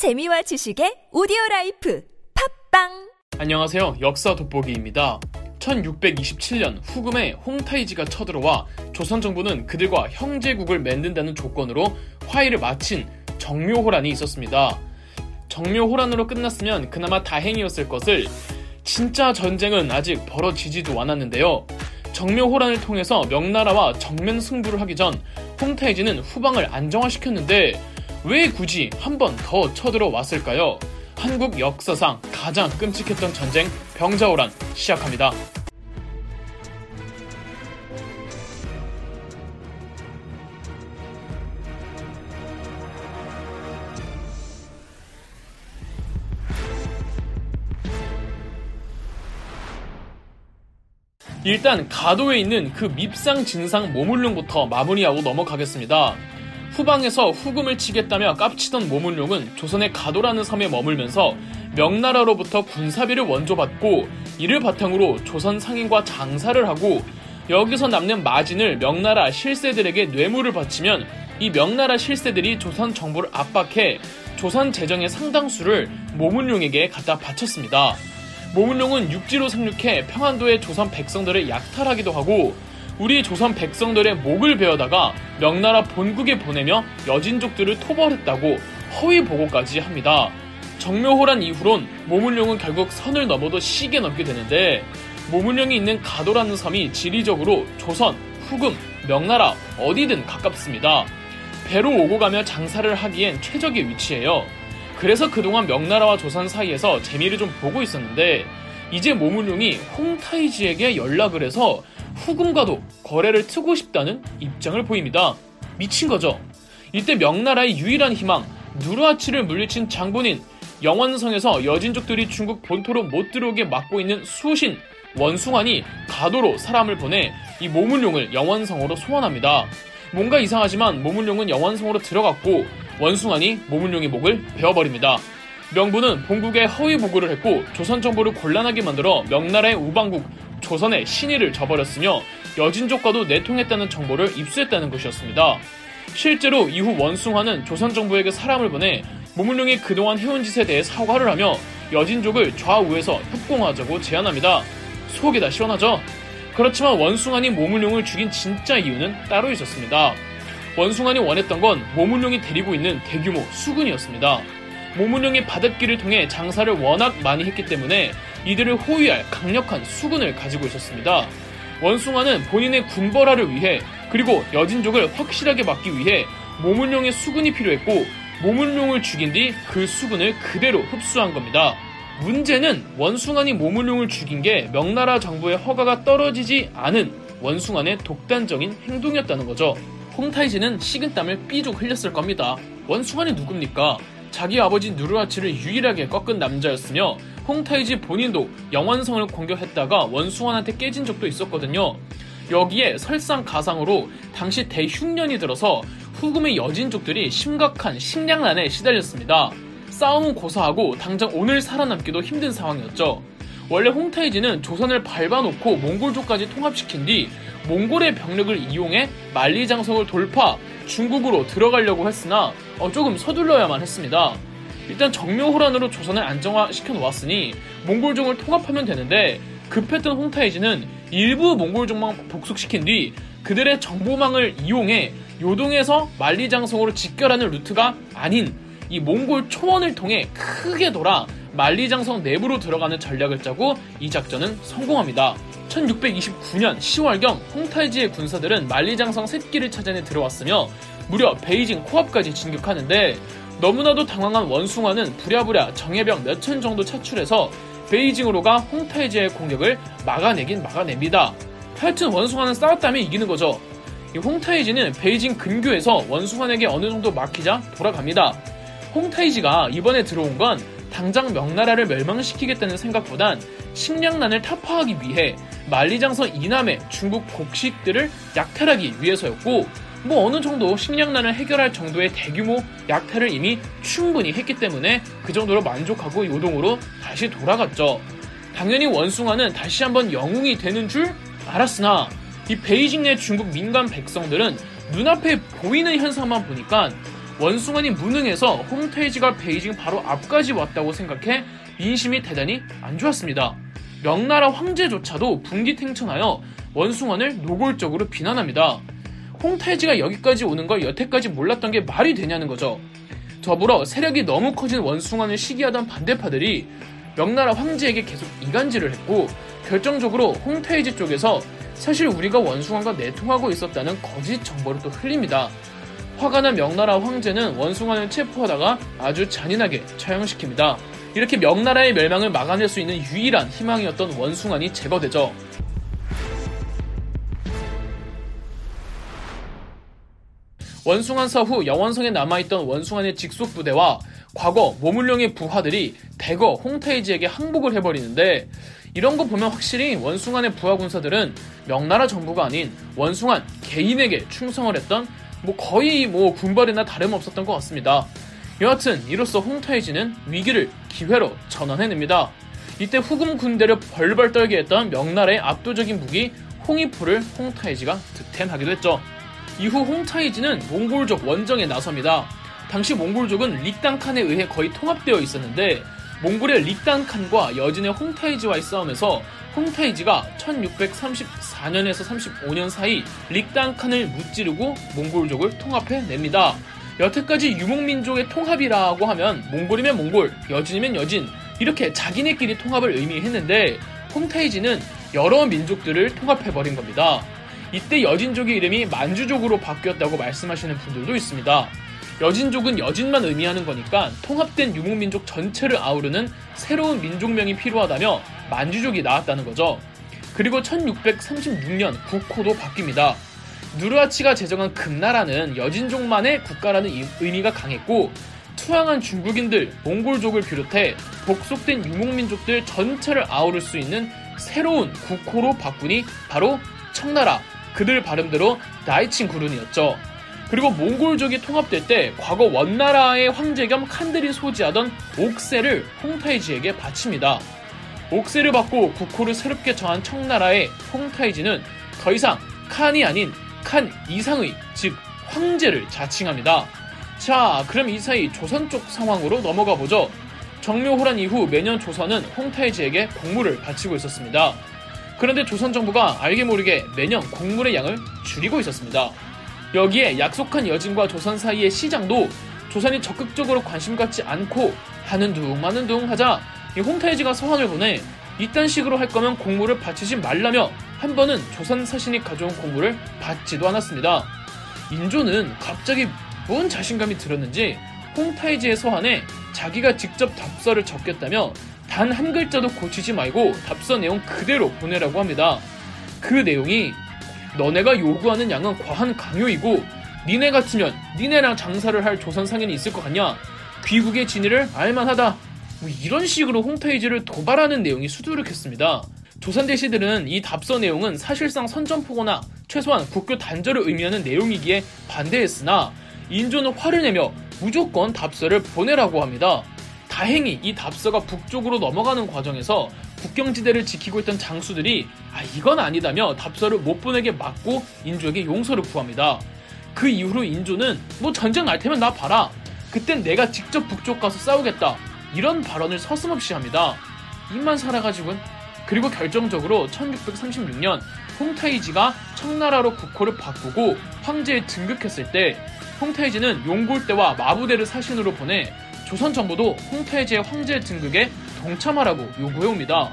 재미와 지식의 오디오 라이프 팟빵 안녕하세요. 역사 돋보기입니다. 1627년 후금에 홍타이지가 쳐들어와 조선 정부는 그들과 형제국을 맺는다는 조건으로 화의를 마친 정묘호란이 있었습니다. 정묘호란으로 끝났으면 그나마 다행이었을 것을 진짜 전쟁은 아직 벌어지지도 않았는데요. 정묘호란을 통해서 명나라와 정면 승부를 하기 전 홍타이지는 후방을 안정화시켰는데 왜 굳이 한 번 더 쳐들어왔을까요? 한국 역사상 가장 끔찍했던 전쟁 병자호란 시작합니다. 일단 가도에 있는 그 밉상 진상 모물룡부터 마무리하고 넘어가겠습니다. 후방에서 후금을 치겠다며 깝치던 모문룡은 조선의 가도라는 섬에 머물면서 명나라로부터 군사비를 원조받고 이를 바탕으로 조선 상인과 장사를 하고 여기서 남는 마진을 명나라 실세들에게 뇌물을 바치면 이 명나라 실세들이 조선 정부를 압박해 조선 재정의 상당수를 모문룡에게 갖다 바쳤습니다. 모문룡은 육지로 상륙해 평안도의 조선 백성들을 약탈하기도 하고 우리 조선 백성들의 목을 베어다가 명나라 본국에 보내며 여진족들을 토벌했다고 허위 보고까지 합니다. 정묘호란 이후론 모문룡은 결국 선을 넘어도 시게 넘게 되는데 모문룡이 있는 가도라는 섬이 지리적으로 조선, 후금, 명나라 어디든 가깝습니다. 배로 오고 가며 장사를 하기엔 최적의 위치예요. 그래서 그동안 명나라와 조선 사이에서 재미를 좀 보고 있었는데 이제 모문룡이 홍타이지에게 연락을 해서 후금과도 거래를 트고 싶다는 입장을 보입니다. 미친 거죠. 이때 명나라의 유일한 희망 누르하치를 물리친 장본인 영원성에서 여진족들이 중국 본토로 못 들어오게 막고 있는 수신 원숭안이 가도로 사람을 보내 이 모문룡을 영원성으로 소환합니다. 뭔가 이상하지만 모문룡은 영원성으로 들어갔고 원숭안이 모문룡의 목을 베어버립니다. 명부는 본국에 허위 보고를 했고 조선 정부를 곤란하게 만들어 명나라의 우방국 조선의 신의를 저버렸으며 여진족과도 내통했다는 정보를 입수했다는 것이었습니다. 실제로 이후 원숭화는 조선 정부에게 사람을 보내 모문룡이 그동안 해온 짓에 대해 사과를 하며 여진족을 좌우에서 협공하자고 제안합니다. 속이 다 시원하죠? 그렇지만 원숭아이 모문룡을 죽인 진짜 이유는 따로 있었습니다. 원숭아이 원했던 건 모문룡이 데리고 있는 대규모 수군이었습니다. 모문룡이 바닷길을 통해 장사를 워낙 많이 했기 때문에 이들을 호위할 강력한 수군을 가지고 있었습니다. 원숭아는 본인의 군벌화를 위해 그리고 여진족을 확실하게 막기 위해 모문룡의 수군이 필요했고 모문룡을 죽인 뒤 그 수군을 그대로 흡수한 겁니다. 문제는 원숭아이 모문룡을 죽인 게 명나라 정부의 허가가 떨어지지 않은 원숭아의 독단적인 행동이었다는 거죠. 홍타이지는 식은땀을 삐죽 흘렸을 겁니다. 원숭아이 누굽니까? 자기 아버지 누르하치를 유일하게 꺾은 남자였으며 홍타이지 본인도 영원성을 공격했다가 원숭아한테 깨진 적도 있었거든요. 여기에 설상가상으로 당시 대흉년이 들어서 후금의 여진족들이 심각한 식량난에 시달렸습니다. 싸움은 고사하고 당장 오늘 살아남기도 힘든 상황이었죠. 원래 홍타이지는 조선을 밟아놓고 몽골족까지 통합시킨 뒤 몽골의 병력을 이용해 만리장성을 돌파, 중국으로 들어가려고 했으나 어, 조금 서둘러야만 했습니다. 일단 정묘호란으로 조선을 안정화시켜 놓았으니 몽골종을 통합하면 되는데 급했던 홍타이지는 일부 몽골종만 복속시킨 뒤 그들의 정보망을 이용해 요동에서 만리장성으로 직결하는 루트가 아닌 이 몽골 초원을 통해 크게 돌아 만리장성 내부로 들어가는 전략을 짜고 이 작전은 성공합니다. 1629년 10월경 홍탈지의 군사들은 만리장성 셋길을 찾아내 들어왔으며 무려 베이징 코앞까지 진격하는데 너무나도 당황한 원숭아는 부랴부랴 정예병 몇 천 정도 차출해서 베이징으로 가 홍탈지의 공격을 막아내긴 막아냅니다. 하여튼 원숭아는 싸웠다면 이기는 거죠. 홍타이지는 베이징 근교에서 원숭아에게 어느 정도 막히자 돌아갑니다. 홍타이지가 이번에 들어온 건 당장 명나라를 멸망시키겠다는 생각보단 식량난을 타파하기 위해 만리장성 이남의 중국 곡식들을 약탈하기 위해서였고 뭐 어느 정도 식량난을 해결할 정도의 대규모 약탈을 이미 충분히 했기 때문에 그 정도로 만족하고 요동으로 다시 돌아갔죠. 당연히 원숭아는 다시 한번 영웅이 되는 줄 알았으나 이 베이징 내 중국 민간 백성들은 눈앞에 보이는 현상만 보니까 원숭안이 무능해서 홍태이지가 베이징 바로 앞까지 왔다고 생각해 민심이 대단히 안 좋았습니다. 명나라 황제조차도 분기탱천하여 원숭안을 노골적으로 비난합니다. 홍태지가 여기까지 오는 걸 여태까지 몰랐던 게 말이 되냐는 거죠. 더불어 세력이 너무 커진 원숭안을 시기하던 반대파들이 명나라 황제에게 계속 이간질을 했고 결정적으로 홍태이지 쪽에서 사실 우리가 원숭안과 내통하고 있었다는 거짓 정보를 또 흘립니다. 화가 난 명나라 황제는 원숭안을 체포하다가 아주 잔인하게 처형시킵니다. 이렇게 명나라의 멸망을 막아낼 수 있는 유일한 희망이었던 원숭안이 제거되죠. 원숭안 사후 여원성에 남아있던 원숭안의 직속 부대와 과거 모물룡의 부하들이 대거 홍태이지에게 항복을 해버리는데 이런 거 보면 확실히 원숭안의 부하 군사들은 명나라 정부가 아닌 원숭안 개인에게 충성을 했던 뭐 거의 뭐 군벌이나 다름없었던 것 같습니다. 여하튼 이로써 홍태이지는 위기를 기회로 전환해냅니다. 이때 후금 군대를 벌벌 떨게 했던 명나라의 압도적인 무기 홍이포를 홍타이지가 득템하기도 했죠. 이후 홍타이지는 몽골족 원정에 나섭니다. 당시 몽골족은 릭당칸에 의해 거의 통합되어 있었는데 몽골의 릭당칸과 여진의 홍타이지와의 싸움에서 홍타이지가 1634년에서 35년 사이 릭당칸을 무찌르고 몽골족을 통합해 냅니다. 여태까지 유목민족의 통합이라고 하면 몽골이면 몽골, 여진이면 여진 이렇게 자기네끼리 통합을 의미했는데 홍타이지는 여러 민족들을 통합해버린 겁니다. 이때 여진족의 이름이 만주족으로 바뀌었다고 말씀하시는 분들도 있습니다. 여진족은 여진만 의미하는 거니까 통합된 유목민족 전체를 아우르는 새로운 민족명이 필요하다며 만주족이 나왔다는 거죠. 그리고 1636년 국호도 바뀝니다. 누르하치가 제정한 금나라는 여진족만의 국가라는 의미가 강했고 투항한 중국인들, 몽골족을 비롯해 복속된 유목민족들 전체를 아우를 수 있는 새로운 국호로 바꾸니 바로 청나라, 그들 발음대로 나이친 구룬이었죠. 그리고 몽골족이 통합될 때 과거 원나라의 황제 겸 칸들이 소지하던 옥세를 홍타이지에게 바칩니다. 옥세를 받고 국호를 새롭게 정한 청나라의 홍타이지는 더 이상 칸이 아닌 칸 이상의 즉 황제를 자칭합니다. 자, 그럼 이 사이 조선 쪽 상황으로 넘어가 보죠. 정묘호란 이후 매년 조선은 홍타이지에게 공물을 바치고 있었습니다. 그런데 조선 정부가 알게 모르게 매년 곡물의 양을 줄이고 있었습니다. 여기에 약속한 여진과 조선 사이의 시장도 조선이 적극적으로 관심 갖지 않고 하는 둥 마는 둥 하자 홍타이지가 서한을 보내 이딴 식으로 할 거면 공물을 바치지 말라며 한 번은 조선 사신이 가져온 공물을 받지도 않았습니다. 인조는 갑자기 뭔 자신감이 들었는지 홍타이지의 서한에 자기가 직접 답서를 적겠다며 단 한 글자도 고치지 말고 답서 내용 그대로 보내라고 합니다. 그 내용이 너네가 요구하는 양은 과한 강요이고 니네 같으면 니네랑 장사를 할 조선 상인이 있을 것 같냐? 귀국의 진위를 알만하다. 뭐 이런 식으로 홍타이지를 도발하는 내용이 수두룩했습니다. 조선 대 시들은 이 답서 내용은 사실상 선전포고나 최소한 국교 단절을 의미하는 내용이기에 반대했으나 인조는 화를 내며 무조건 답서를 보내라고 합니다. 다행히 이 답서가 북쪽으로 넘어가는 과정에서 국경지대를 지키고 있던 장수들이 아 이건 아니다며 답서를 못 보내게 막고 인조에게 용서를 구합니다. 그 이후로 인조는 뭐 전쟁 날 테면 나 봐라. 그땐 내가 직접 북쪽 가서 싸우겠다. 이런 발언을 서슴없이 합니다. 입만 살아가지고는 그리고 결정적으로 1636년 홍타이지가 청나라로 국호를 바꾸고 황제에 등극했을 때 홍타이지는 용골대와 마부대를 사신으로 보내 조선 정부도 홍태제의 황제 등극에 동참하라고 요구해옵니다.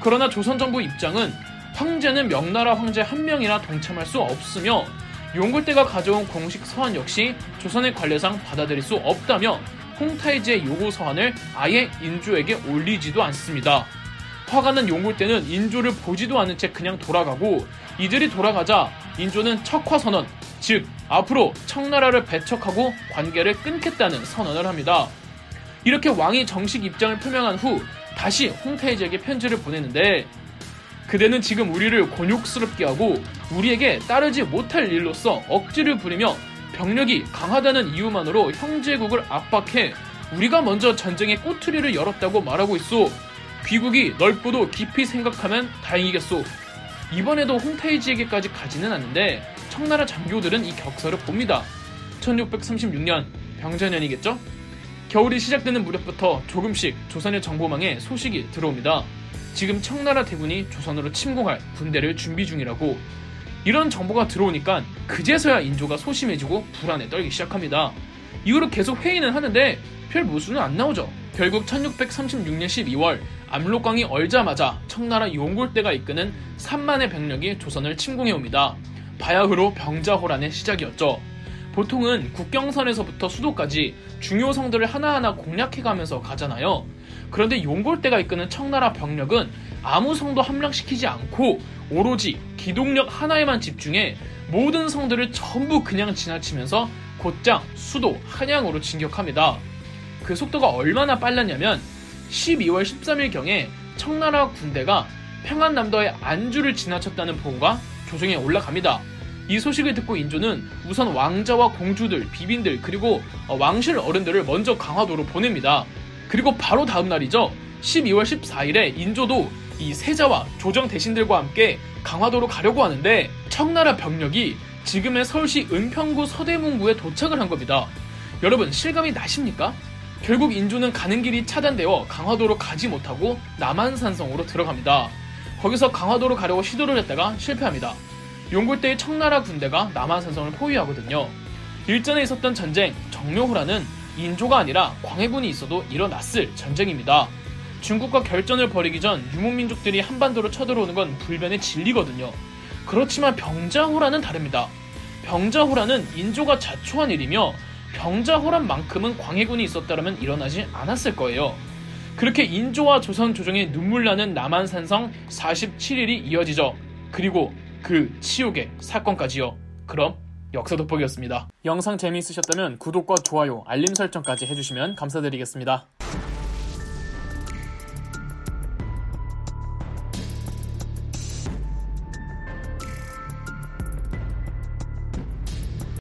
그러나 조선 정부 입장은 황제는 명나라 황제 한 명이나 동참할 수 없으며 용굴대가 가져온 공식 서한 역시 조선의 관례상 받아들일 수 없다며 홍타이지의 요구 서한을 아예 인조에게 올리지도 않습니다. 화가 난 용굴대는 인조를 보지도 않은 채 그냥 돌아가고 이들이 돌아가자 인조는 척화 선언, 즉 앞으로 청나라를 배척하고 관계를 끊겠다는 선언을 합니다. 이렇게 왕이 정식 입장을 표명한 후 다시 홍태이지에게 편지를 보내는데 그대는 지금 우리를 곤욕스럽게 하고 우리에게 따르지 못할 일로서 억지를 부리며 병력이 강하다는 이유만으로 형제국을 압박해 우리가 먼저 전쟁의 꼬투리를 열었다고 말하고 있어 귀국이 넓고도 깊이 생각하면 다행이겠소. 이번에도 홍태이지에게까지 가지는 않는데 청나라 장교들은 이 격서를 봅니다. 1636년 병자년이겠죠? 겨울이 시작되는 무렵부터 조금씩 조선의 정보망에 소식이 들어옵니다. 지금 청나라 대군이 조선으로 침공할 군대를 준비 중이라고 이런 정보가 들어오니까 그제서야 인조가 소심해지고 불안에 떨기 시작합니다. 이후로 계속 회의는 하는데 별 무수는 안 나오죠. 결국 1636년 12월 압록강이 얼자마자 청나라 용골대가 이끄는 3만의 병력이 조선을 침공해 옵니다. 바야흐로 병자호란의 시작이었죠. 보통은 국경선에서부터 수도까지 중요 성들을 하나하나 공략해가면서 가잖아요. 그런데 용골대가 이끄는 청나라 병력은 아무 성도 함락시키지 않고 오로지 기동력 하나에만 집중해 모든 성들을 전부 그냥 지나치면서 곧장 수도 한양으로 진격합니다. 그 속도가 얼마나 빨랐냐면 12월 13일경에 청나라 군대가 평안남도의 안주를 지나쳤다는 보고가 조정에 올라갑니다. 이 소식을 듣고 인조는 우선 왕자와 공주들, 비빈들, 그리고 왕실 어른들을 먼저 강화도로 보냅니다. 그리고 바로 다음 날이죠. 12월 14일에 인조도 이 세자와 조정 대신들과 함께 강화도로 가려고 하는데 청나라 병력이 지금의 서울시 은평구 서대문구에 도착을 한 겁니다. 여러분 실감이 나십니까? 결국 인조는 가는 길이 차단되어 강화도로 가지 못하고 남한산성으로 들어갑니다. 거기서 강화도로 가려고 시도를 했다가 실패합니다. 용골 때의 청나라 군대가 남한산성을 포위하거든요. 일전에 있었던 전쟁 정묘호라는 인조가 아니라 광해군이 있어도 일어났을 전쟁입니다. 중국과 결전을 벌이기 전 유목민족들이 한반도로 쳐들어오는 건 불변의 진리거든요. 그렇지만 병자호란은 다릅니다. 병자호란은 인조가 자초한 일이며 병자호란만큼은 광해군이 있었다면 일어나지 않았을 거예요. 그렇게 인조와 조선 조정의 눈물 나는 남한산성 47일이 이어지죠. 그리고 그 치욕의 사건까지요. 그럼 역사 돋보기였습니다. 영상 재미있으셨다면 구독과 좋아요, 알림 설정까지 해주시면 감사드리겠습니다.